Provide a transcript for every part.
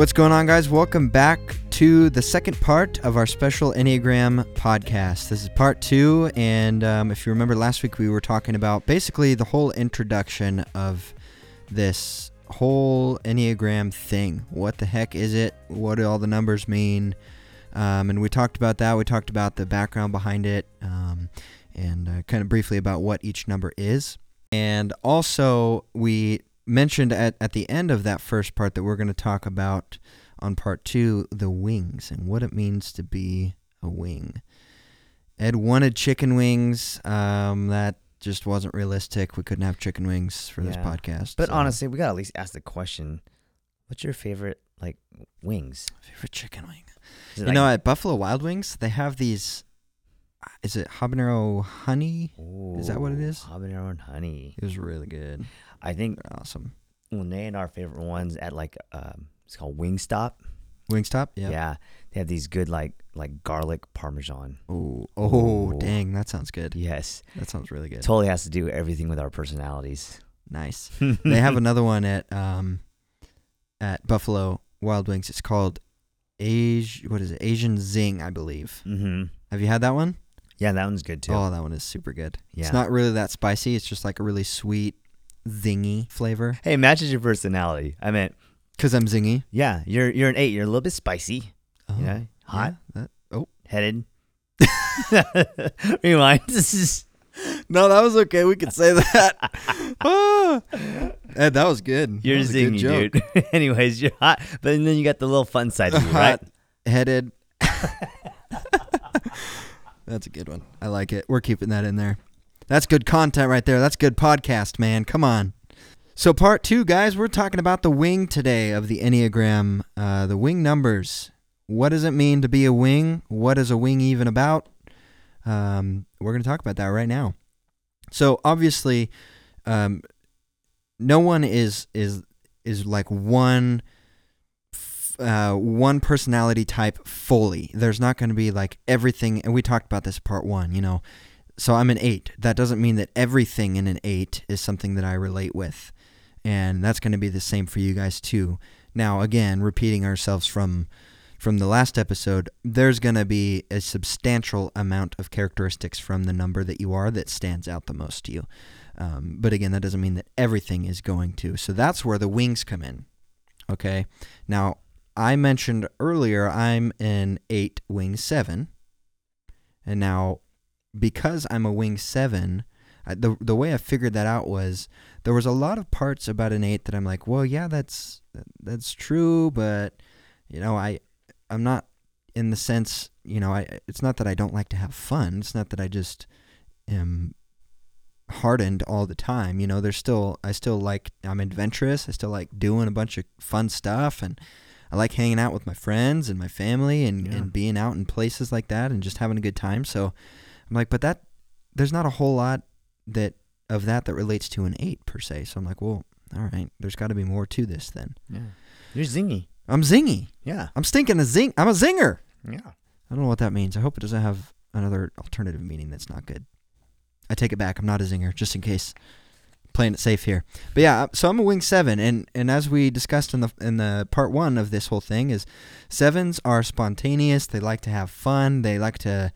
What's going on, guys? Welcome back to the second part of our special Enneagram podcast. This is part two, and um, if you remember last week, we were talking about basically the whole introduction of this whole Enneagram thing. What the heck is it? What do all the numbers mean? Um, and we talked about that. We talked about the background behind it, um, and uh, kind of briefly about what each number is. And also, we mentioned at, at the end of that first part that we're going to talk about on part two the wings and what it means to be a wing. Ed wanted chicken wings. Um, that just wasn't realistic. We couldn't have chicken wings for this podcast. But so- honestly, we gotta at least ask the question: What's your favorite like wings? favorite chicken wing. You know, at Buffalo Wild Wings, they have these. Is it habanero honey? is that what it is? Habanero and honey. It was really good. I think awesome. when they and our favorite ones at like um, it's called Wingstop. Wingstop? Yeah. Yeah, they have these good like like garlic parmesan. Oh, oh, dang, that sounds good. Yes, That sounds really good. totally has to do everything with our personalities. Nice. they have another one at um at Buffalo Wild Wings. It's called Age. What is it? Asian Zing, I believe. Mm-hmm. Have you had that one? Yeah, that one's good too. Oh, that one is super good. Yeah, it's not really that spicy. It's just like a really sweet, zingy flavor. Hey, it matches your personality. I meant, Cause I'm zingy. yeah, you're you're an eight. You're a little bit spicy. Oh, know, hot, yeah, that- oh headed. Rewind. This is no, that was okay. We could say that. Ah. Ed, that was good. You're that was a good zingy, joke. dude. Anyways, you're hot, but then you got the little fun side of you, right? Hot headed. That's a good one. I like it. We're keeping that in there. That's good content right there. That's good podcast, man. Come on. So, part two, guys, we're talking about the wing today of the Enneagram, uh, the wing numbers. What does it mean to be a wing? What is a wing even about? Um, we're going to talk about that right now. So, obviously, um, no one is is is like one uh, one personality type fully. There's not going to be like everything, and we talked about this part one. You know, so I'm an eight. That doesn't mean that everything in an eight is something that I relate with, and that's going to be the same for you guys too. Now, again, repeating ourselves from from the last episode, there's going to be a substantial amount of characteristics from the number that you are that stands out the most to you. Um, but again, that doesn't mean that everything is going to. So that's where the wings come in. Okay. Now, I mentioned earlier I'm an eight wing seven. And now, because I'm a wing seven, I, the, the way I figured that out was there was a lot of parts about an eight that I'm like, well, yeah, that's that's true, but you know, I I'm not in the sense, you know, I it's not that I don't like to have fun. It's not that I just am hardened all the time. You know, there's still I still like I'm adventurous. I still like doing a bunch of fun stuff and I like hanging out with my friends and my family and, Yeah. and being out in places like that and just having a good time. So I'm like, but that there's not a whole lot that of that that relates to an eight per se. So I'm like, well, all right, there's got to be more to this then. Yeah. You're zingy. I'm zingy. Yeah. I'm stinking a zing. I'm a zinger. Yeah. I don't know what that means. I hope it doesn't have another alternative meaning that's not good. I take it back. I'm not a zinger, just in case. Playing it safe here, but yeah. So I'm a wing seven, and and as we discussed in the in the part one of this whole thing is, sevens are spontaneous. They like to have fun. They like to,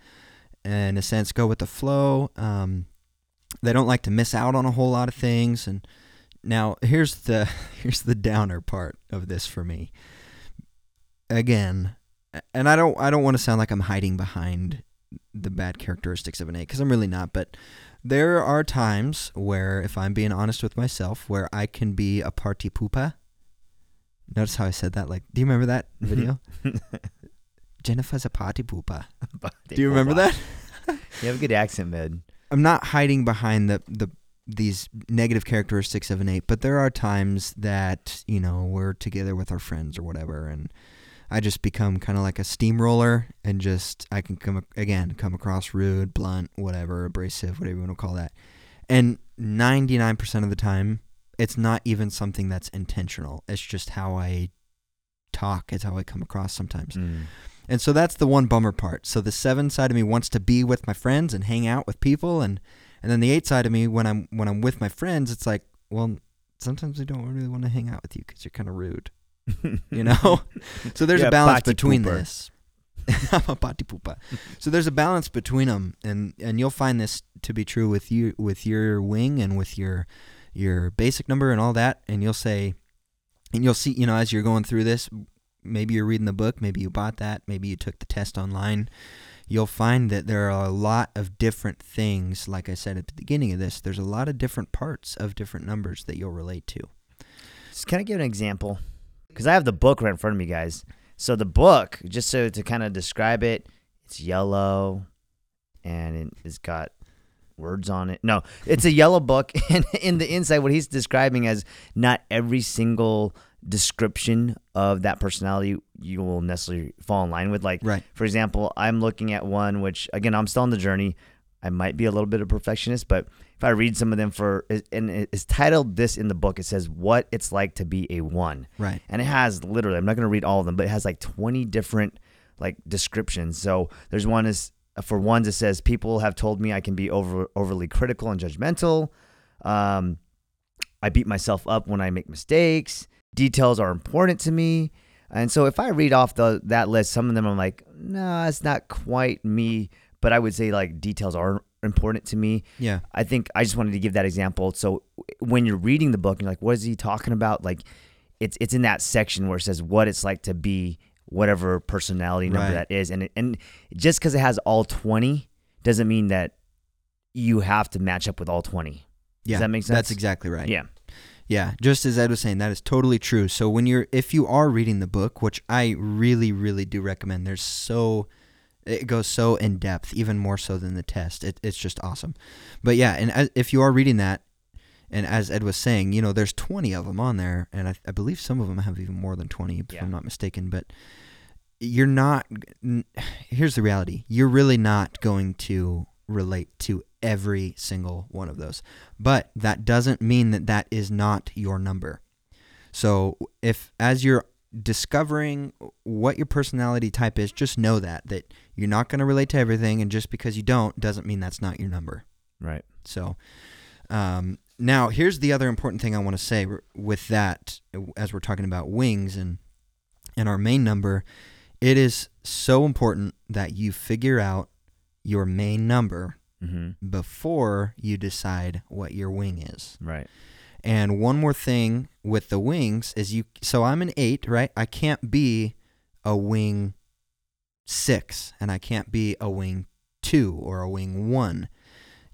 in a sense, go with the flow. Um, they don't like to miss out on a whole lot of things. And now here's the here's the downer part of this for me. Again, and I don't I don't want to sound like I'm hiding behind the bad characteristics of an eight because I'm really not. But there are times where, if I'm being honest with myself, where I can be a party poopa. Notice how I said that? Like, do you remember that video? Jennifer's a party poopa. Do you remember that? You have a good accent, man. I'm not hiding behind the the these negative characteristics of an eight, but there are times that you know we're together with our friends or whatever, and I just become kind of like a steamroller, and just I can come again come across rude, blunt, whatever, abrasive, whatever you want to call that, and 99% of the time, it's not even something that's intentional. It's just how I talk. It's how I come across sometimes. Mm. And so that's the one bummer part. So the seven side of me wants to be with my friends and hang out with people, and and then the eight side of me, when I'm when I'm with my friends, it's like, well, sometimes I don't really want to hang out with you because you're kind of rude. You know, so there's Yeah, a balance between pooper. this. I'm a poopa. So there's a balance between them, and and you'll find this to be true with you with your wing and with your your basic number and all that. And you'll say, and you'll see, you know, as you're going through this, maybe you're reading the book, maybe you bought that, maybe you took the test online. You'll find that there are a lot of different things. Like I said at the beginning of this, there's a lot of different parts of different numbers that you'll relate to. So can I give an example? Because I have the book right in front of me, guys. So the book, just so to kind of describe it, it's yellow, and it, it's got words on it. No, it's a yellow book, and in the inside, what he's describing as not every single description of that personality you will necessarily fall in line with. Like, Right. for example, I'm looking at one which, again, I'm still on the journey. I might be a little bit of a perfectionist, but if I read some of them for, and it's titled this in the book, it says what it's like to be a one, Right. and it has literally, I'm not going to read all of them, but it has like 20 different like descriptions. So there's one is for ones it says people have told me I can be over overly critical and judgmental. Um, I beat myself up when I make mistakes. Details are important to me. And so if I read off the that list, some of them I'm like, no, it's not quite me. But I would say like details are important to me. Yeah. I think I just wanted to give that example. So when you're reading the book, you're like, what is he talking about? Like, it's it's in that section where it says what it's like to be whatever personality number Right. that is, and it, and just because it has all twenty doesn't mean that you have to match up with all twenty. Yeah. that make sense? That's exactly right. Yeah. Yeah, just as Ed was saying, that is totally true. So when you're if you are reading the book, which I really really do recommend, there's so it goes so in depth, even more so than the test. It, it's just awesome. But yeah, and if you are reading that, and as Ed was saying, you know, there's 20 of them on there, and I, I believe some of them have even more than 20, if Yeah. I'm not mistaken. But you're not. Here's the reality: you're really not going to relate to every single one of those. But that doesn't mean that that is not your number. So if as you're discovering what your personality type is, just know that that you're not going to relate to everything, and just because you don't doesn't mean that's not your number. Right. So, um, now here's the other important thing I want to say with that, as we're talking about wings and and our main number, it is so important that you figure out your main number Mm-hmm. before you decide what your wing is. Right. And one more thing with the wings is you. So I'm an eight, right? I can't be a wing six, and I can't be a wing two or a wing one.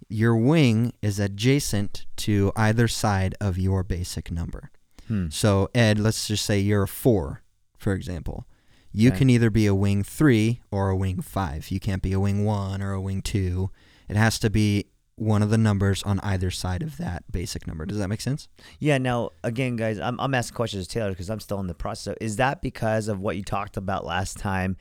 Your wing is adjacent to either side of your basic number. Hmm. So Ed, let's just say you're a four, for example. You Okay. can either be a wing three or a wing five. You can't be a wing one or a wing two. It has to be one of the numbers on either side of that basic number. Does that make sense? Yeah. Now, again, guys, I'm, I'm asking questions to Taylor because I'm still in the process. Is that because of what you talked about last time?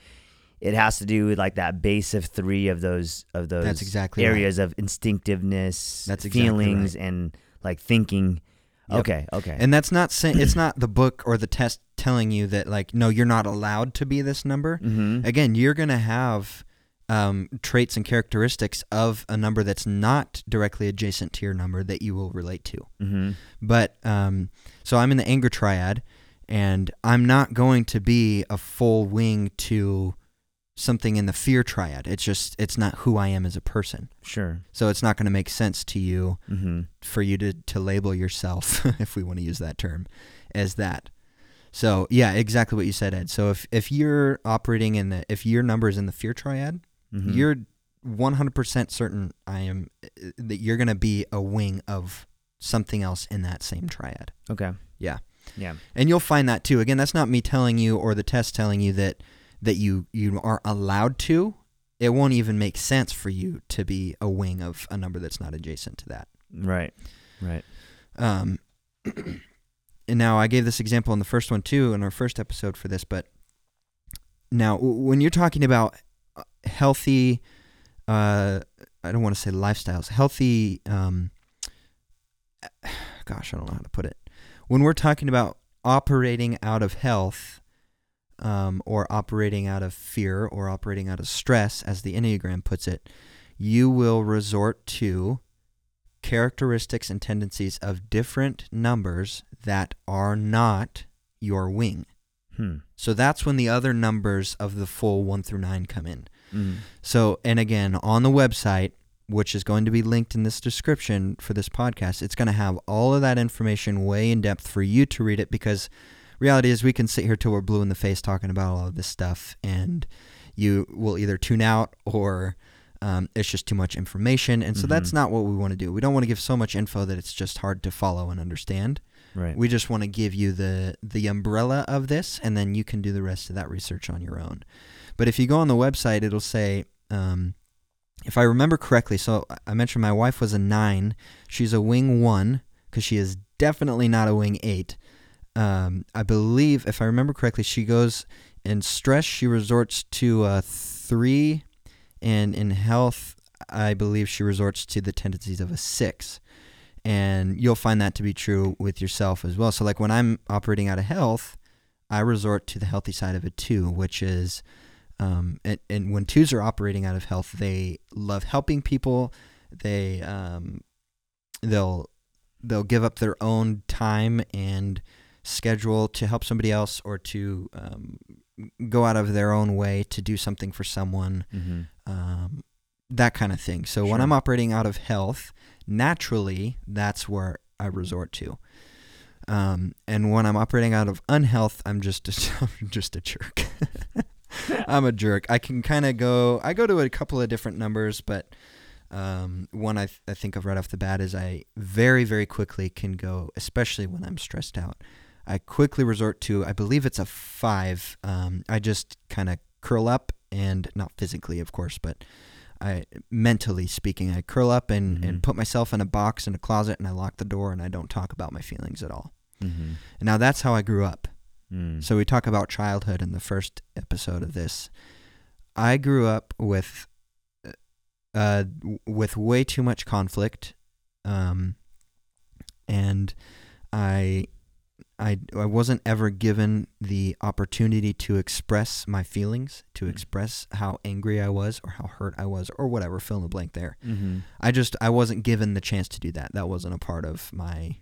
It has to do with like that base of three of those of those That's exactly right. areas of instinctiveness, That's exactly feelings, and like thinking. Yep. Okay. Okay. And that's not saying it's not the book or the test telling you that like no, you're not allowed to be this number. mm-hmm. Again, you're gonna have um, traits and characteristics of a number that's not directly adjacent to your number that you will relate to. Mm-hmm. But um, so I'm in the anger triad, and I'm not going to be a full wing to something in the fear triad. It's just it's not who I am as a person. Sure. So it's not going to make sense to you Mm-hmm. for you to to label yourself, if we want to use that term, as that. So yeah, exactly what you said, Ed. So if if you're operating in the if your number is in the fear triad, Mm-hmm. you're 100% certain I am uh, that you're going to be a wing of something else in that same triad. okay. Yeah. Yeah. And you'll find that too. Again, that's not me telling you or the test telling you that that you you aren't allowed to. It won't even make sense for you to be a wing of a number that's not adjacent to that. Right. Right. Um, and now I gave this example in the first one too, in our first episode for this. But now, when you're talking about healthy, uh, I don't want to say lifestyles, healthy. Um, gosh, I don't know how to put it. When we're talking about operating out of health, um, or operating out of fear, or operating out of stress, as the Enneagram puts it, you will resort to characteristics and tendencies of different numbers that are not your wing. Hmm. So that's when the other numbers of the full 1 through 9 come in. Mm. So, and again, on the website, which is going to be linked in this description for this podcast, it's going to have all of that information way in depth for you to read it because reality is we can sit here till we're blue in the face talking about all of this stuff and you will either tune out or um, it's just too much information. And so that's Mhm. not what we want to do. We don't want to give so much info that it's just hard to follow and understand. Right. We just want to give you the the umbrella of this, and then you can do the rest of that research on your own. But if you go on the website, it'll say, um, if I remember correctly. So I mentioned my wife was a nine. She's a wing one because she is definitely not a wing eight. Um, I believe, if I remember correctly, she goes in stress. She resorts to a three, and in health, I believe she resorts to the tendencies of a six and you'll find that to be true with yourself as well. So like when I'm operating out of health, I resort to the healthy side of it too, which is um, and, and when twos are operating out of health, they love helping people. They um, they'll they'll give up their own time and schedule to help somebody else or to um, go out of their own way to do something for someone Mm-hmm. um, that kind of thing. So when I'm operating out of health, naturally, that's where I resort to. Um, and when I'm operating out of unhealth, I'm just a, I'm just a jerk. I'm a jerk. I can kind of go. I go to a couple of different numbers, but um, one I, th- I think of right off the bat is I very very quickly can go, especially when I'm stressed out. I quickly resort to. I believe it's a five. Um, I just kind of curl up and not physically, of course, but I mentally speaking, I curl up and, and Mhm. put myself in a box in a closet and I lock the door and I don't talk about my feelings at all. Mm-hmm. And now that's how I grew up. Mm. So we talk about childhood in the first episode of this. I grew up with uh with way too much conflict um and I I I wasn't ever given the opportunity to express my feelings, to Mm. express how angry I was or how hurt I was or whatever, fill in the blank there. Mm-hmm. I just I wasn't given the chance to do that. That wasn't a part of my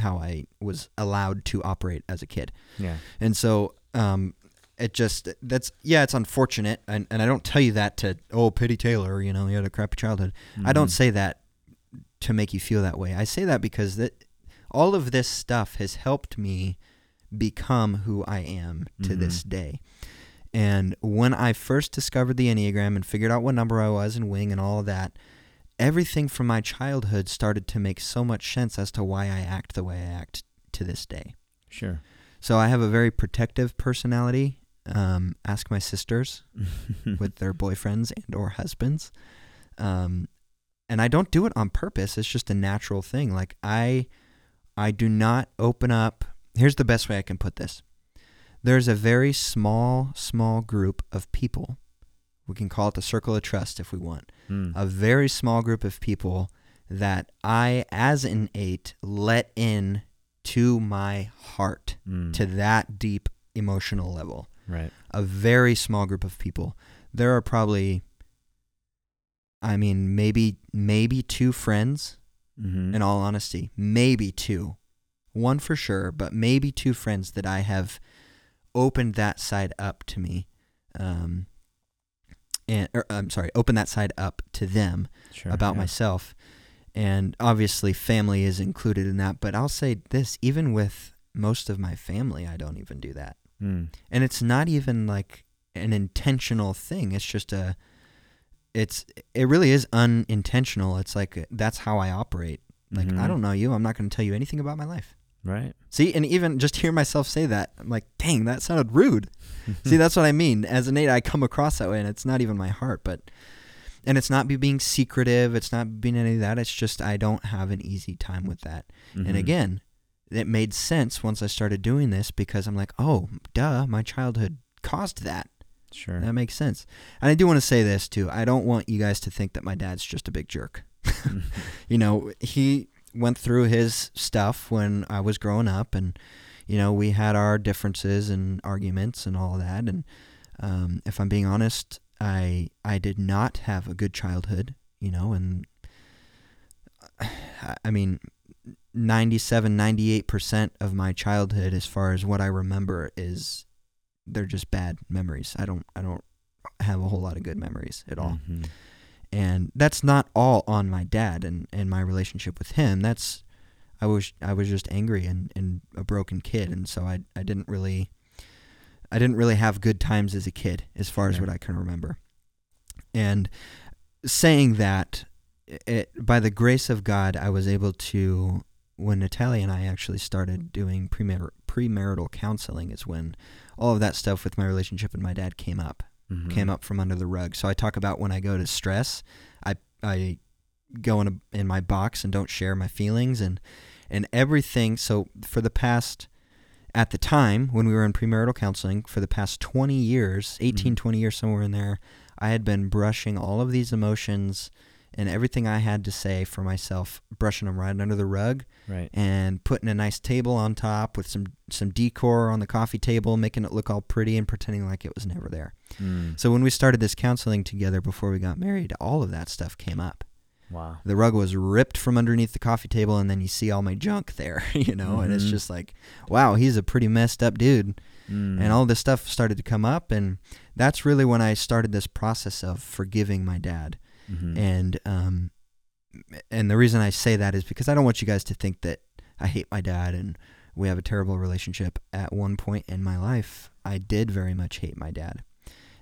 how I was allowed to operate as a kid. Yeah. And so um it just that's yeah, it's unfortunate and, and I don't tell you that to oh pity Taylor, you know, you had a crappy childhood. I don't Mhm. say that to make you feel that way. I say that because that all of this stuff has helped me become who I am to Mhm. this day. And when I first discovered the Enneagram and figured out what number I was and wing and all of that, everything from my childhood started to make so much sense as to why I act the way I act to this day. Sure. So I have a very protective personality. Um, ask my sisters with their boyfriends and or husbands. Um, and I don't do it on purpose. It's just a natural thing. Like I I do not open up. Here's the best way I can put this. There's a very small small group of people. We can call it the circle of trust if we want. Mm. A very small group of people that I as an 8 let in to my heart Mm. to that deep emotional level right. a very small group of people. There are probably I mean maybe maybe two friends Mm-hmm. in all honesty, maybe two. One for sure, but maybe two friends that I have opened that side up to me. Um and or, I'm sorry, open that side up to them sure. about yeah. myself. And obviously, family is included in that. But I'll say this even with most of my family, I don't even do that. Mm. And it's not even like an intentional thing. It's just a, it's, it really is unintentional. It's like, that's how I operate. Like, I Mhm. don't know you. I'm not going to tell you anything about my life. Right. See, and even just hear myself say that, I'm like, dang, that sounded rude. See, that's what I mean. As an eight, I come across that way, and it's not even my heart, but, and it's not be being secretive. It's not being any of that. It's just I don't have an easy time with that. And Mhm. again, it made sense once I started doing this because I'm like, oh, duh, my childhood caused that. Sure. That makes sense. And I do want to say this too. I don't want you guys to think that my dad's just a big jerk. you know, he went through his stuff when I was growing up, and you know, we had our differences and arguments and all that. And um, if I'm being honest, I I did not have a good childhood. You know, and I mean, 97, 98 percent of my childhood, as far as what I remember, is they're just bad memories. I don't I don't have a whole lot of good memories at all. Mhm. And that's not all on my dad and, and my relationship with him. That's I was I was just angry and, and a broken kid and so I I didn't really I didn't really have good times as a kid as far as Yeah. what I can remember. And saying that it, by the grace of God I was able to when Natalia and I actually started doing premar- premarital counseling is when all of that stuff with my relationship with my dad came up Mhm. came up from under the rug. So I talk about when I go to stress, I I go in a, in my box and don't share my feelings and and everything. So for the past at the time when we were in premarital counseling for the past 20 years, 18 Mhm. 20 years somewhere in there, I had been brushing all of these emotions and everything I had to say for myself, brushing them right under the rug Right. and putting a nice table on top with some some decor on the coffee table, making it look all pretty and pretending like it was never there. Mm. So when we started this counseling together before we got married, all of that stuff came up. Wow. The rug was ripped from underneath the coffee table, and then you see all my junk there, you know, and it's Mhm. just like, wow, he's a pretty messed up dude. Mm. And all this stuff started to come up, and that's really when I started this process of forgiving my dad. Mhm. And um, and the reason I say that is because I don't want you guys to think that I hate my dad and we have a terrible relationship. At one point in my life, I did very much hate my dad.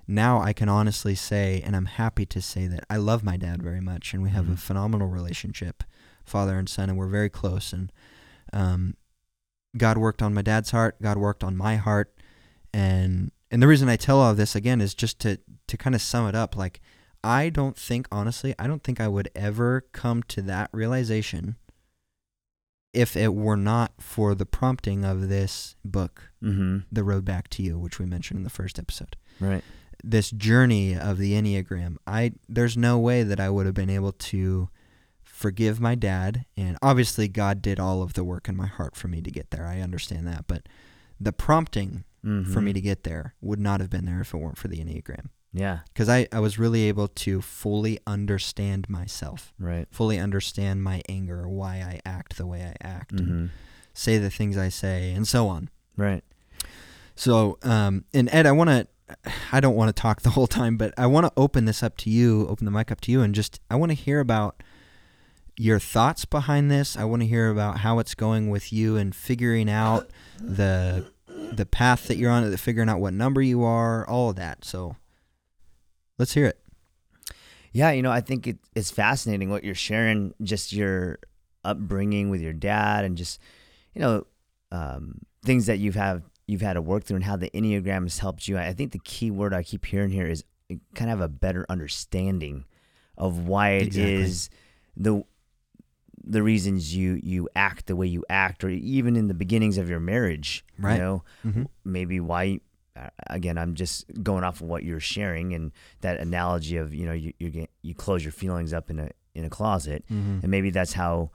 Now I can honestly say, and I'm happy to say that I love my dad very much, and we have a Mhm. phenomenal relationship, father and son, and we're very close. And um, God worked on my dad's heart. God worked on my heart, and and the reason I tell all of this again is just to to kind of sum it up. Like I don't think, honestly, I don't think I would ever come to that realization if it were not for the prompting of this book, Mhm. The Road Back to You, which we mentioned in the first episode. Right. This journey of the Enneagram, I there's no way that I would have been able to forgive my dad, and obviously God did all of the work in my heart for me to get there. I understand that, but the prompting for me Mhm. to get there would not have been there if it weren't for the Enneagram Yeah. because I, I was really able to fully understand myself, Right. fully understand my anger, why I act the way I act, and Mhm. say the things I say, and so on. Right. So, um, and Ed, I want to, I don't want to talk the whole time, but I want to open this up to you, open the mic up to you, and just, I want to hear about your thoughts behind this. I want to hear about how it's going with you and figuring out the the path that you're on, the figuring out what number you are, all of that. So, let's hear it. Yeah, you know, I think it, it's fascinating what you're sharing, just your upbringing with your dad, and just you know um, things that you've have you've had to work through, and how the enneagram has helped you. I think the key word I keep hearing here is kind of have a better understanding of why it is Exactly. the the reasons you you act the way you act, or even in the beginnings of your marriage. Right. You know, Mm-hmm. maybe why again i'm just going off of what you're sharing and that analogy of you know you you, get, you close your feelings up in a in a closet Mm-hmm. and maybe that's how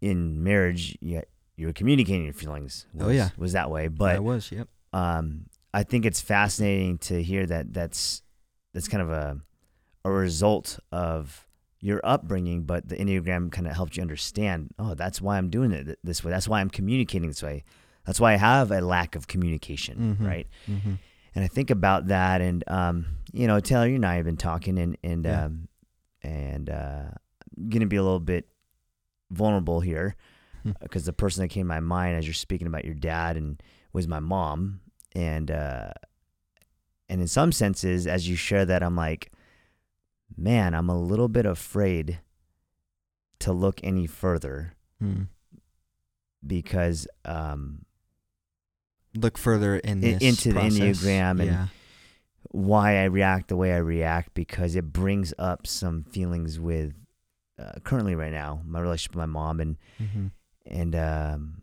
in marriage you, you're communicating your feelings was, Oh, yeah. was that way I but was, yep. um i think it's fascinating to hear that that's that's kind of a a result of your upbringing but the enneagram kind of helped you understand oh that's why i'm doing it th- this way that's why i'm communicating this way that's why i have a lack of communication Mhm. right Mm-hmm. and I think about that, and um, you know, Taylor, you and I have been talking, and and Yeah. um, and uh, I'm gonna be a little bit vulnerable here Hmm. because the person that came to my mind as you're speaking about your dad and was my mom, and uh, and in some senses, as you share that, I'm like, man, I'm a little bit afraid to look any further Mm. because um, Look further in into the process. Enneagram and yeah. why I react the way I react because it brings up some feelings with uh, currently right now my relationship with my mom and Mm-hmm. and um,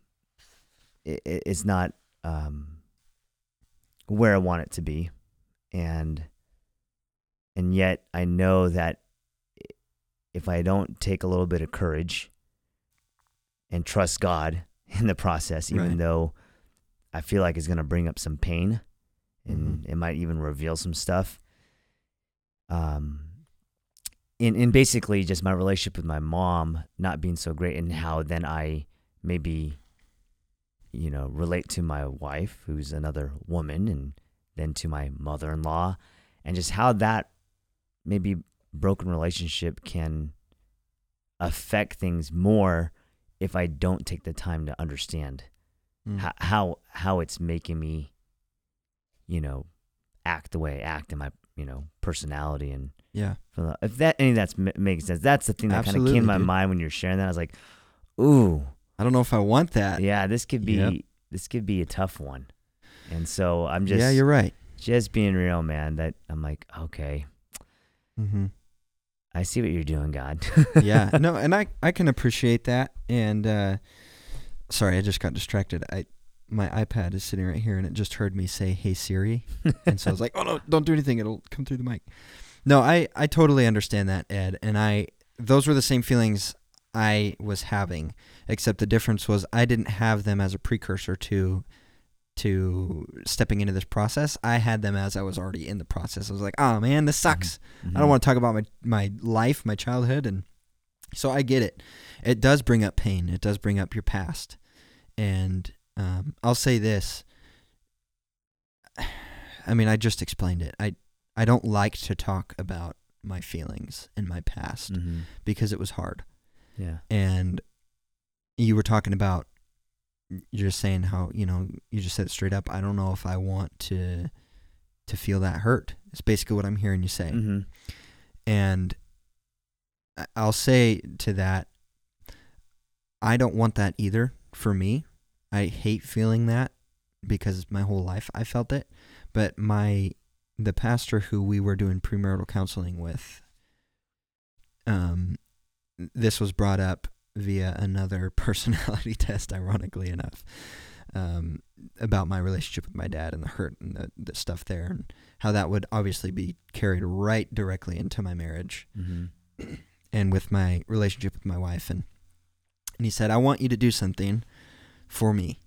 it- it's not um, where I want it to be and and yet I know that if I don't take a little bit of courage and trust God in the process even Right. though I feel like it's going to bring up some pain and Mm-hmm. it might even reveal some stuff. Um, in in basically just my relationship with my mom not being so great, and how then I maybe, you know, relate to my wife, who's another woman, and then to my mother-in-law and just how that maybe broken relationship can affect things more if I don't take the time to understand Mm. how, how how it's making me you know act the way I act in my you know personality and yeah. if that any of that's m- makes sense that's the thing that kind of came to my dude. mind when you're sharing that I was like ooh I don't know if I want that. yeah this could be Yep. this could be a tough one and so I'm just yeah, you're right. just being real man that I'm like okay Mm-hmm. I see what you're doing God yeah no and i i can appreciate that and uh sorry i just got distracted. I my ipad is sitting right here and it just heard me say hey siri. And so i was like oh no don't do anything. It'll come through the mic. No i i totally understand that ed. And i those were the same feelings i was having except the difference was i didn't have them as a precursor to to stepping into this process. I had them as i was already in the process. I was like oh man this mm-hmm. sucks. I don't mm-hmm. want to talk about my my life, my childhood, and so I get it. It does bring up pain. It does bring up your past, and um, I'll say this. I mean, I just explained it. I I don't like to talk about my feelings and my past hmm because it was hard. yeah And you were talking about you're just saying how you know you just said it straight up. I don't know if I want to to feel that hurt. It's basically what I'm hearing you say. hmm And I'll say to that, I don't want that either for me. I hate feeling that because my whole life I felt it. But my the pastor who we were doing premarital counseling with, um, this was brought up via another personality test, ironically enough, um, about my relationship with my dad and the hurt and the, the stuff there and how that would obviously be carried right directly into my marriage hmm and with my relationship with my wife and and he said I want you to do something for me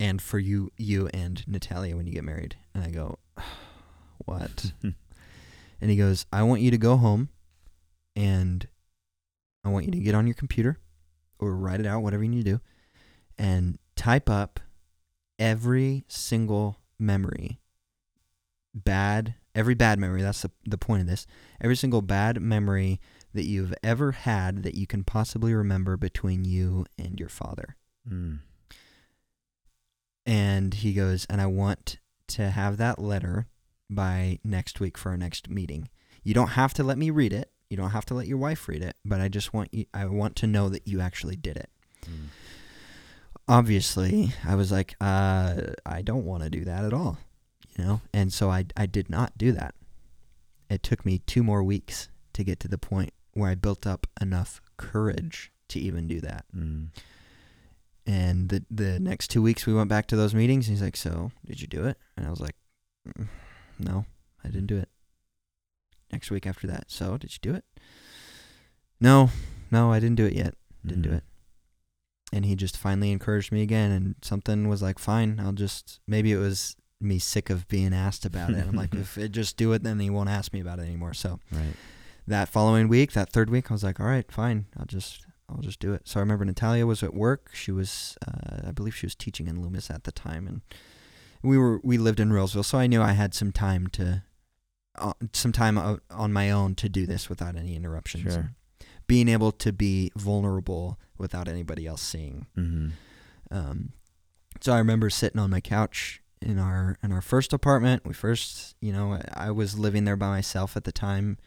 and for you you and Natalia when you get married. And I go what? And he goes I want you to go home and I want you to get on your computer or write it out whatever you need to do and type up every single memory bad every bad memory that's the, the point of this every single bad memory that you've ever had that you can possibly remember between you and your father. Mm. and he goes and i want to have that letter by next week for our next meeting. You don't have to let me read it. You don't have to let your wife read it but i just want you i want to know that you actually did it. Mm. obviously i was like uh i don't want to do that at all you know? And so i i did not do that. It took me two more weeks to get to the point where i built up enough courage to even do that Mm. and the the next two weeks we went back to those meetings and he's like so did you do it and i was like "Mm, no i didn't do it next week after that so did you do it no no i didn't do it yet didn't do Mhm. it. And he just finally encouraged me again, and something was like, fine, I'll just. Maybe it was me sick of being asked about it. I'm like, if it just do it, then he won't ask me about it anymore. So Right. That following week, that third week, I was like, all right, fine, I'll just, I'll just do it. So I remember Natalia was at work. She was, uh, I believe, she was teaching in Loomis at the time, and we were we lived in Roseville, so I knew I had some time to, uh, some time on my own to do this without any interruptions. Sure. Being able to be vulnerable without anybody else seeing. Mm-hmm. Um, so I remember sitting on my couch in our in our first apartment. We first, you know, I was living there by myself at the time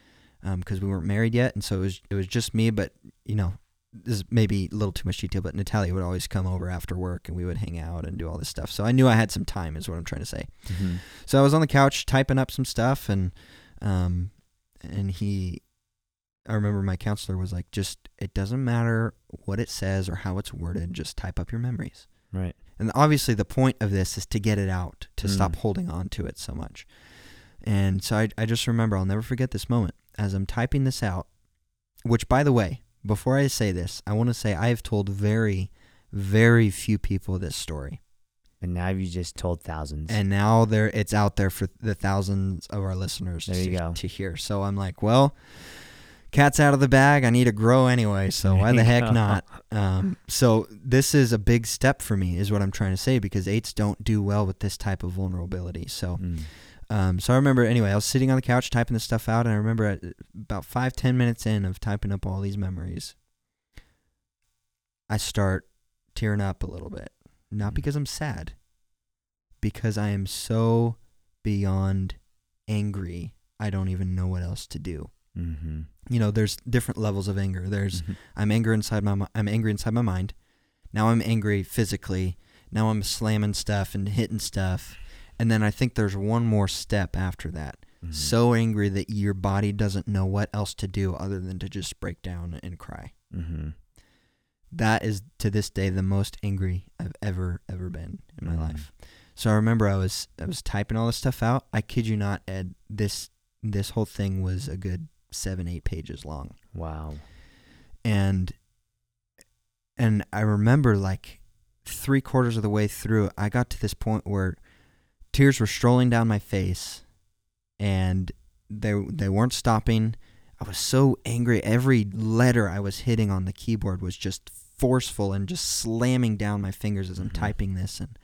because we weren't married yet, and so it was it was just me. But you know, this is maybe a little too much detail, but Natalia would always come over after work, and we would hang out and do all this stuff. So I knew I had some time, is what I'm trying to say. Mm-hmm. So I was on the couch typing up some stuff, and um, and he, I remember my counselor was like, just it doesn't matter what it says or how it's worded, just type up your memories. Right. And obviously, the point of this is to get it out, to Mm. stop holding on to it so much. And so I, I just remember, I'll never forget this moment as I'm typing this out. Which, by the way, before I say this, I want to say I have told very, very few people this story, And now you just told thousands. and now there it's out there for the thousands of our listeners There to, to hear. So I'm like, well, cat's out of the bag. I need to grow anyway, so why the heck not? Um, so this is a big step for me, is what I'm trying to say, because eights don't do well with this type of vulnerability. So, Mm. Um, so I remember anyway. I was sitting on the couch typing this stuff out, and I remember at about five ten minutes in of typing up all these memories, I start tearing up a little bit, not Mm. because I'm sad, because I am so beyond angry. I don't even know what else to do Mm-hmm. you know there's different levels of anger there's Mhm. i'm angry inside my i'm angry inside my mind now i'm angry physically now i'm slamming stuff and hitting stuff and then i think there's one more step after that Mhm. so angry that your body doesn't know what else to do other than to just break down and cry Mhm. that is to this day the most angry i've ever ever been in my Mhm. life so i remember i was i was typing all this stuff out i kid you not ed this this whole thing was a good seven eight pages long Wow. and and I remember like three quarters of the way through, I got to this point where tears were strolling down my face, and they they weren't stopping. I was so angry. Every letter I was hitting on the keyboard was just forceful and just slamming down my fingers as I'm Mhm. typing this, and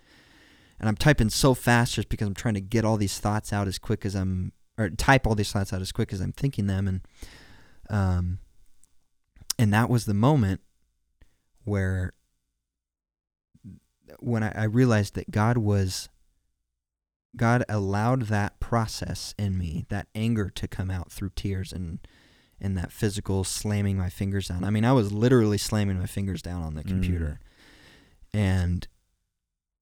and I'm typing so fast just because I'm trying to get all these thoughts out as quick as I'm or type all these thoughts out as quick as I'm thinking them, and um, and that was the moment where when I, I realized that God was God allowed that process in me, that anger to come out through tears and and that physical slamming my fingers down. I mean, I was literally slamming my fingers down on the Mm. computer. And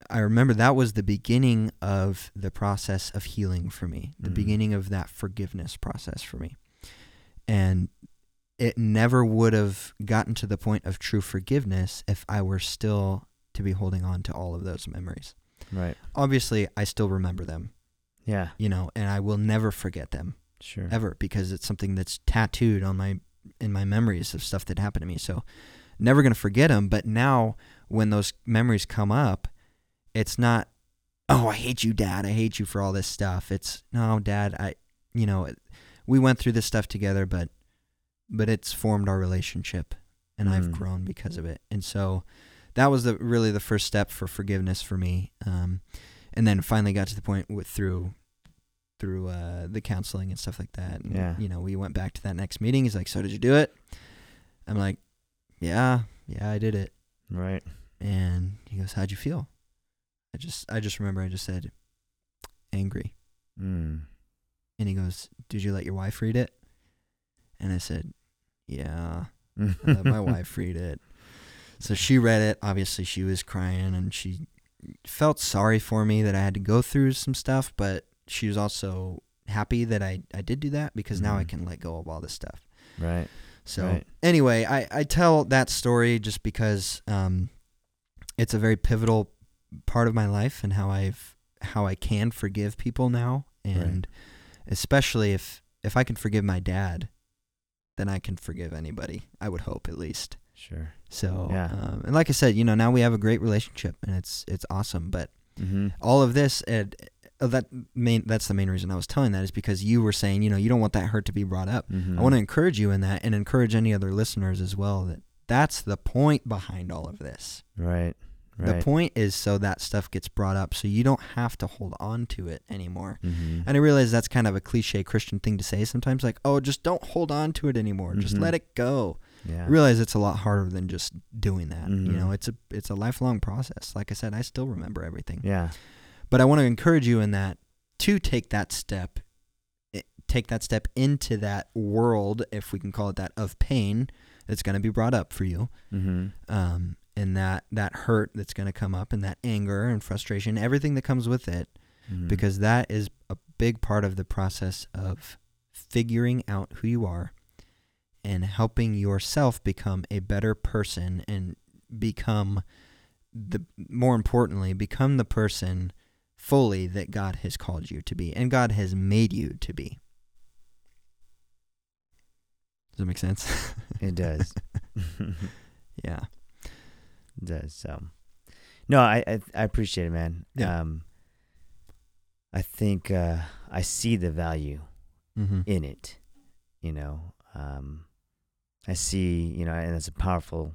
I remember that was the beginning of the process of healing for me, the Mm. beginning of that forgiveness process for me. And it never would have gotten to the point of true forgiveness if I were still to be holding on to all of those memories. Right. Obviously, I still remember them, Yeah. you know, and I will never forget them Sure. ever because it's something that's tattooed on my in my memories of stuff that happened to me. So never going to forget them, but now when those memories come up, it's not oh, I hate you, dad. I hate you for all this stuff. It's no, dad, I you know, we went through this stuff together, but but it's formed our relationship and I've Mm. grown because of it. And so that was the really the first step for forgiveness for me. Um, and then finally got to the point with through through uh, the counseling and stuff like that. And, Yeah. You know, we went back to that next meeting. He's like, "So did you do it?" I'm like, "Yeah, yeah, I did it." Right. And he goes, "How'd you feel?" I just I just remember I just said, "Angry." Mm. And he goes, "Did you let your wife read it?" And I said, "Yeah." I let my wife read it. So she read it. Obviously, she was crying and she felt sorry for me that I had to go through some stuff, but she was also happy that I, I did do that because now I Mhm. can let go of all this stuff. Right. So Right. anyway, I, I tell that story just because um, it's a very pivotal part of my life and how I've how I can forgive people now, and especially if if I can forgive my dad, then I can forgive anybody. I would hope at least. Sure. So Yeah. um, and like I said, you know, now we have a great relationship and it's it's awesome. But Mm-hmm. all of this and uh, that main that's the main reason I was telling that is because you were saying, you know, you don't want that hurt to be brought up. Mm-hmm. I want to encourage you in that and encourage any other listeners as well that that's the point behind all of this. Right. Right. The point is so that stuff gets brought up so you don't have to hold on to it anymore. Mm-hmm. And I realize that's kind of a cliche Christian thing to say sometimes like, "Oh, just don't hold on to it anymore. Just Mhm. let it go." Yeah. Realize it's a lot harder than just doing that. You Mhm. know, it's a it's a lifelong process. Like I said, I still remember everything. Yeah. But I want to encourage you in that to take that step take that step into that world, if we can call it that, of pain that's going to be brought up for you. Mm-hmm. Um, and that that hurt that's going to come up and that anger and frustration, everything that comes with it Mm-hmm. because that is a big part of the process of figuring out who you are and helping yourself become a better person and become the more importantly become the person fully that God has called you to be and God has made you to be. Does that make sense? it does. yeah. It does. So, no, I I, I appreciate it, man. Yeah. Um, I think uh, I see the value Mm-hmm. in it. You know, um, I see, you know, and it's a powerful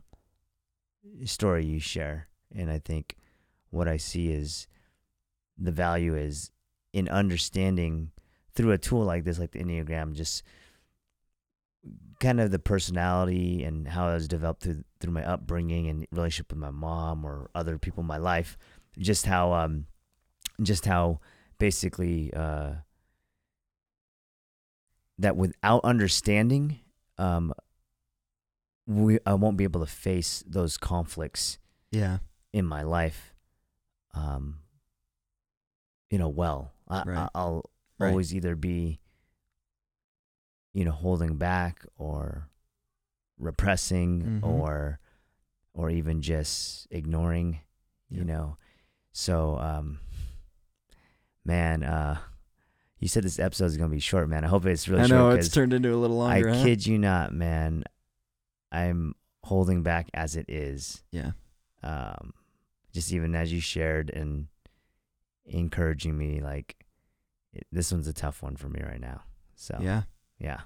story you share. And I think what I see is the value is in understanding through a tool like this, like the Enneagram, just kind of the personality and how I was developed through through my upbringing and relationship with my mom or other people in my life. Just how um just how basically uh that without understanding um we I won't be able to face those conflicts Yeah. in my life um you know well I, Right. I, i'll Right. always either be you know holding back or repressing Mhm. or or even just ignoring you Yeah. know so um man uh you said this episode is gonna be short man i hope it's really short. I know short it's turned into a little i longer. huh? kid you not man i'm holding back as it is Yeah. um, just even as you shared and encouraging me, like it, this one's a tough one for me right now. So Yeah. yeah,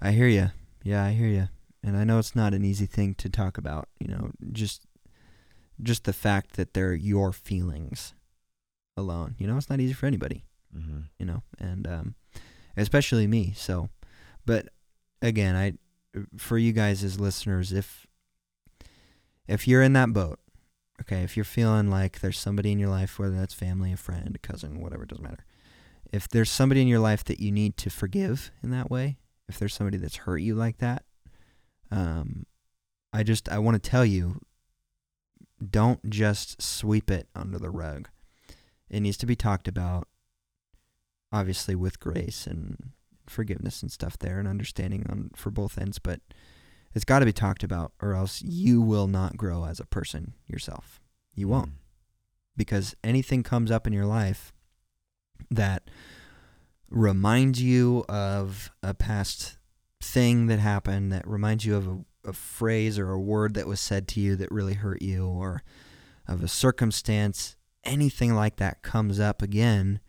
I hear you. Yeah, I hear you. And I know it's not an easy thing to talk about, you know, just just the fact that they're your feelings alone. You know, it's not easy for anybody, mm-hmm. you know, and um especially me. So, but again, I for you guys as listeners, if if you're in that boat, okay, if you're feeling like there's somebody in your life, whether that's family, a friend, a cousin, whatever, it doesn't matter. If there's somebody in your life that you need to forgive in that way, if there's somebody that's hurt you like that, um, I just I want to tell you, don't just sweep it under the rug. It needs to be talked about, obviously with grace and forgiveness and stuff there, and understanding on for both ends. But it's got to be talked about, or else you will not grow as a person yourself. You Mm. won't because anything comes up in your life that reminds you of a past thing that happened, that reminds you of a, a phrase or a word that was said to you that really hurt you, or of a circumstance, anything like that comes up again,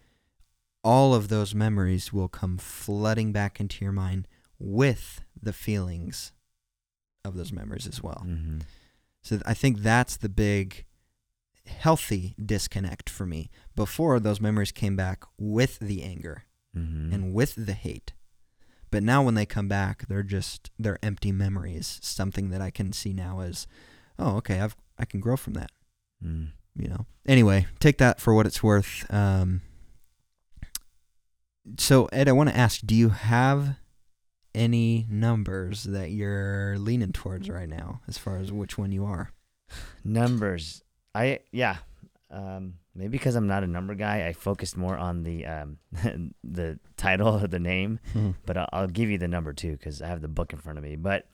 all of those memories will come flooding back into your mind with the feelings of those memories as well. Mm-hmm. So I think that's the big healthy disconnect for me. Before those memories came back with the anger Mm-hmm. and with the hate. But now when they come back, they're just they're empty memories. Something that I can see now as, oh, okay, I've I can grow from that. mm. You know. Anyway, take that for what it's worth. Um, so Ed, I want to ask, do you have any numbers that you're leaning towards right now, as far as which one you are? numbers. I yeah. Um, maybe because I'm not a number guy, I focused more on the um, the title of the name. but I'll, I'll give you the number too because I have the book in front of me. But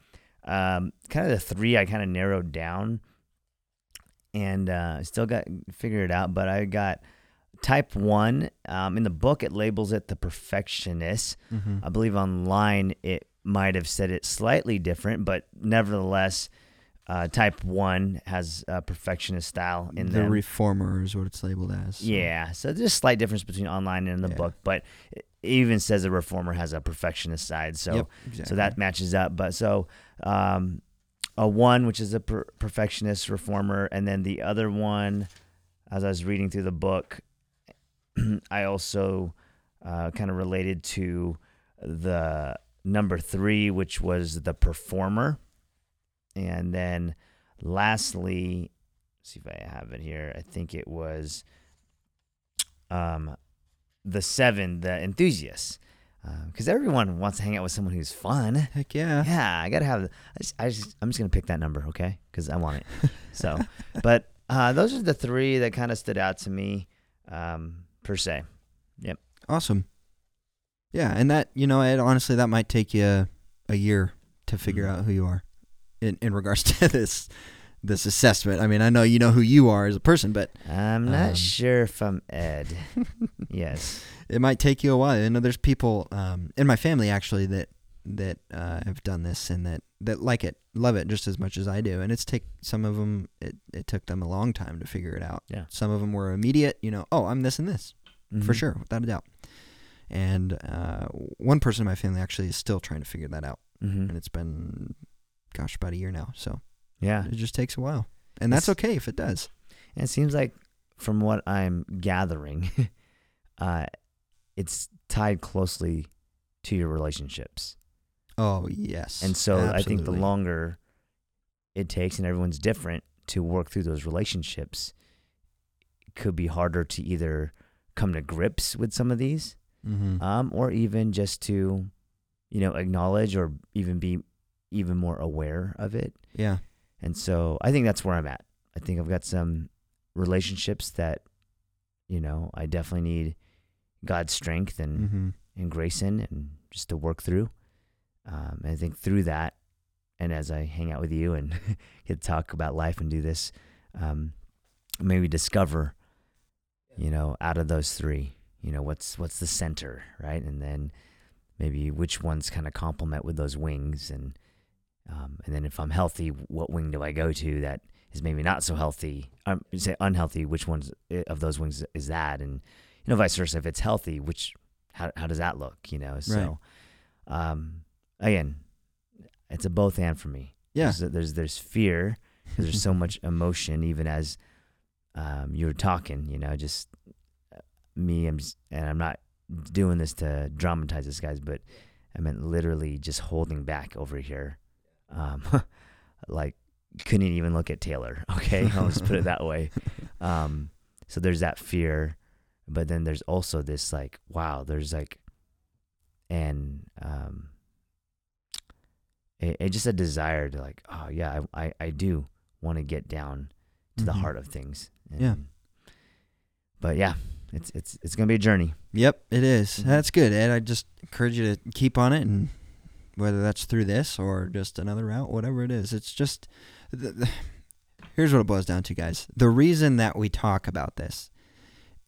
um, kind of the three I kind of narrowed down, and uh, still got figured it out. But I got type one. Um, in the book, it labels it the perfectionist. mm-hmm. I believe online it might have said it slightly different, but nevertheless, uh, type one has a perfectionist style in the them. reformer is what it's labeled as. so- Yeah, so there's a slight difference between online and in the Yeah. book, but it even says the reformer has a perfectionist side. So Yep, so that matches up. But so um, a one, which is a per- perfectionist reformer, and then the other one, as I was reading through the book, I also uh, kind of related to the number three, which was the performer, and then lastly, see if I have it here. I think it was um, the seven, the enthusiast because everyone wants to hang out with someone who's fun. Heck yeah. Yeah, I gotta have. I just, I just I'm just gonna pick that number, okay? Because I want it. So, but uh, those are the three that kind of stood out to me, um, per se. Yep. Awesome. Yeah, and that you know, Ed, honestly, that might take you a, a year to figure Mhm. out who you are in in regards to this this assessment. I mean, I know you know who you are as a person, but I'm not Um, sure if I'm Ed. yes. it might take you a while. I know there's people um, in my family actually that that uh, have done this and that that like it, love it just as much as I do. And it's take some of them. It it took them a long time to figure it out. Yeah. Some of them were immediate. You know, oh, I'm this and this. For Mhm. sure, without a doubt. And uh, one person in my family actually is still trying to figure that out, Mhm. and it's been gosh, about a year now. So Yeah. it just takes a while, and that's It's- okay if it does. And it seems like from what I'm gathering, uh, it's tied closely to your relationships. Oh yes, And so I think the longer it takes, and everyone's different, to work through those relationships, it could be harder to either come to grips with some of these, Mhm. um, or even just to, you know, acknowledge or even be even more aware of it. yeah, And so I think that's where I'm at. I think I've got some relationships that, you know, I definitely need God's strength and, hmm and grace in and just to work through. Um, and I think through that, and as I hang out with you and get to talk about life and do this, um, maybe discover, you know, out of those three, you know, what's what's the center, right? And then maybe which ones kind of complement with those wings, and um, and then if I'm healthy, what wing do I go to that is maybe not so healthy? Um, say unhealthy, which ones of those wings is that? And you know, vice versa. If it's healthy, which how how does that look? You know, so um, again, it's a both and for me. yeah, There's there's, there's fear because there's so much emotion, even as um, you were talking. You know, just uh, me. I'm just, and I'm not doing this to dramatize this, guys, but I meant literally just holding back over here. Um, like couldn't even look at Taylor. Okay, I'll just put it that way. Um, so there's that fear, but then there's also this like, wow, there's like, and um, it, it just a desire to like, oh yeah, I I, I do want to get down to the Mhm. heart of things. Yeah. But yeah, it's it's it's gonna be a journey. Yep, it is. Mhm. That's good, Ed. I just encourage you to keep on it, and whether that's through this or just another route, whatever it is, it's just. The, the, here's what it boils down to, guys. The reason that we talk about this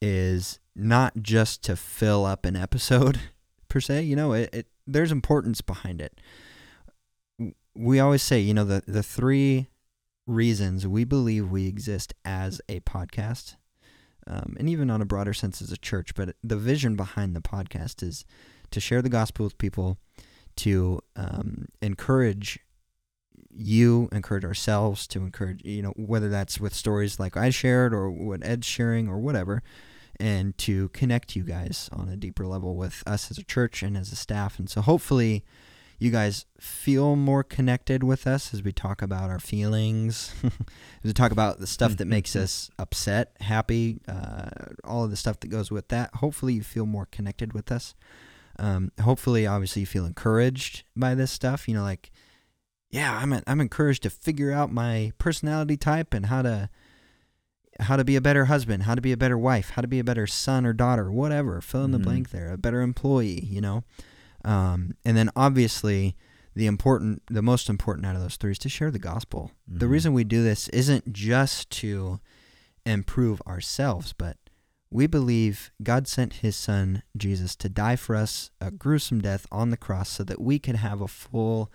is not just to fill up an episode per se. You know, it, it there's importance behind it. We always say, you know, the the three reasons we believe we exist as a podcast um, and even on a broader sense as a church. But the vision behind the podcast is to share the gospel with people, to um, encourage you, encourage ourselves, to encourage, you know, whether that's with stories like I shared or what Ed's sharing or whatever, and to connect you guys on a deeper level with us as a church and as a staff. And so hopefully you guys feel more connected with us as we talk about our feelings, as we talk about the stuff that makes us upset, happy, uh, all of the stuff that goes with that. Hopefully, you feel more connected with us. Um, hopefully, obviously, you feel encouraged by this stuff. You know, like, yeah, I'm I'm encouraged to figure out my personality type and how to how to be a better husband, how to be a better wife, how to be a better son or daughter, whatever. Fill in the Mhm. blank there. A better employee, you know. Um, and then obviously the important, the most important out of those three is to share the gospel. The Mhm. reason we do this isn't just to improve ourselves, but we believe God sent his son Jesus to die for us a gruesome death on the cross so that we could have a full,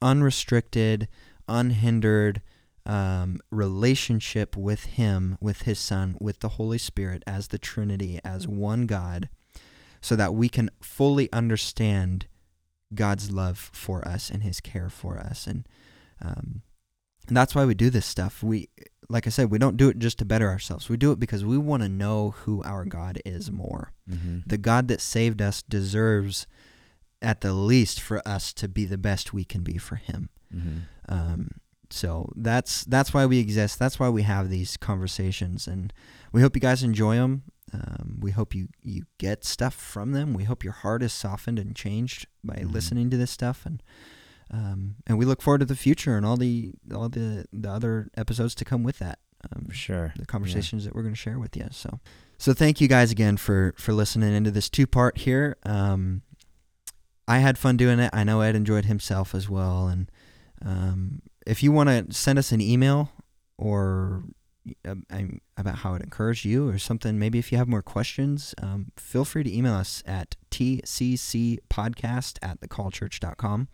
unrestricted, unhindered um, relationship with him, with his son, with the Holy Spirit as the Trinity, as one God, so that we can fully understand God's love for us and his care for us. And, um, and that's why we do this stuff. We, like I said, we don't do it just to better ourselves. We do it because we want to know who our God is more. Mhm. The God that saved us deserves, at the least, for us to be the best we can be for Him. Mhm. Um, so that's that's why we exist. That's why we have these conversations, and we hope you guys enjoy them. Um, we hope you you get stuff from them. We hope your heart is softened and changed by Mhm. listening to this stuff, and um, and we look forward to the future and all the all the the other episodes to come with that. Um, sure. the conversations that we're going to share with you. So, so thank you guys again for for listening into this two part here. Um, I had fun doing it. I know Ed enjoyed himself as well. And um, if you want to send us an email or I'm- about how it encouraged you or something, maybe if you have more questions, um, feel free to email us at tccpodcast at thecallchurch.com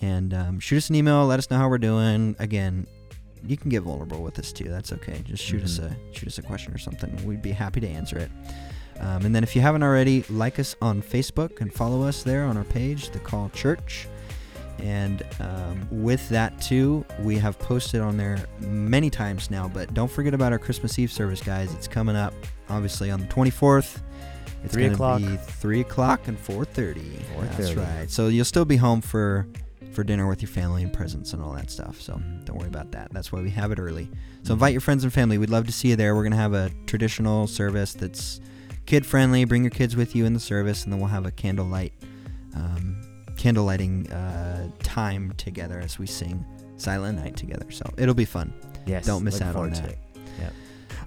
and um, shoot us an email. Let us know how we're doing. Again, you can get vulnerable with us too. That's okay. Just shoot us Mhm. a shoot us a question or something. We'd be happy to answer it. Um, and then if you haven't already, like us on Facebook and follow us there on our page, The Call Church. And um, with that, too, we have posted on there many times now. But don't forget about our Christmas Eve service, guys. It's coming up, obviously, on the 24th. It's Three gonna o'clock. be 3 o'clock and 4.30. That's right. So you'll still be home for, for dinner with your family and presents and all that stuff. So don't worry about that. That's why we have it early. So invite your friends and family. We'd love to see you there. We're going to have a traditional service that's kid friendly. Bring your kids with you in the service, and then we'll have a candlelight, um, candle lighting uh, time together as we sing Silent Night together. So it'll be fun. Yes. Don't miss out on that. it.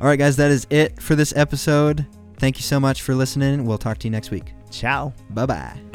All right, guys, that is it for this episode. Thank you so much for listening. We'll talk to you next week. Ciao. Bye bye.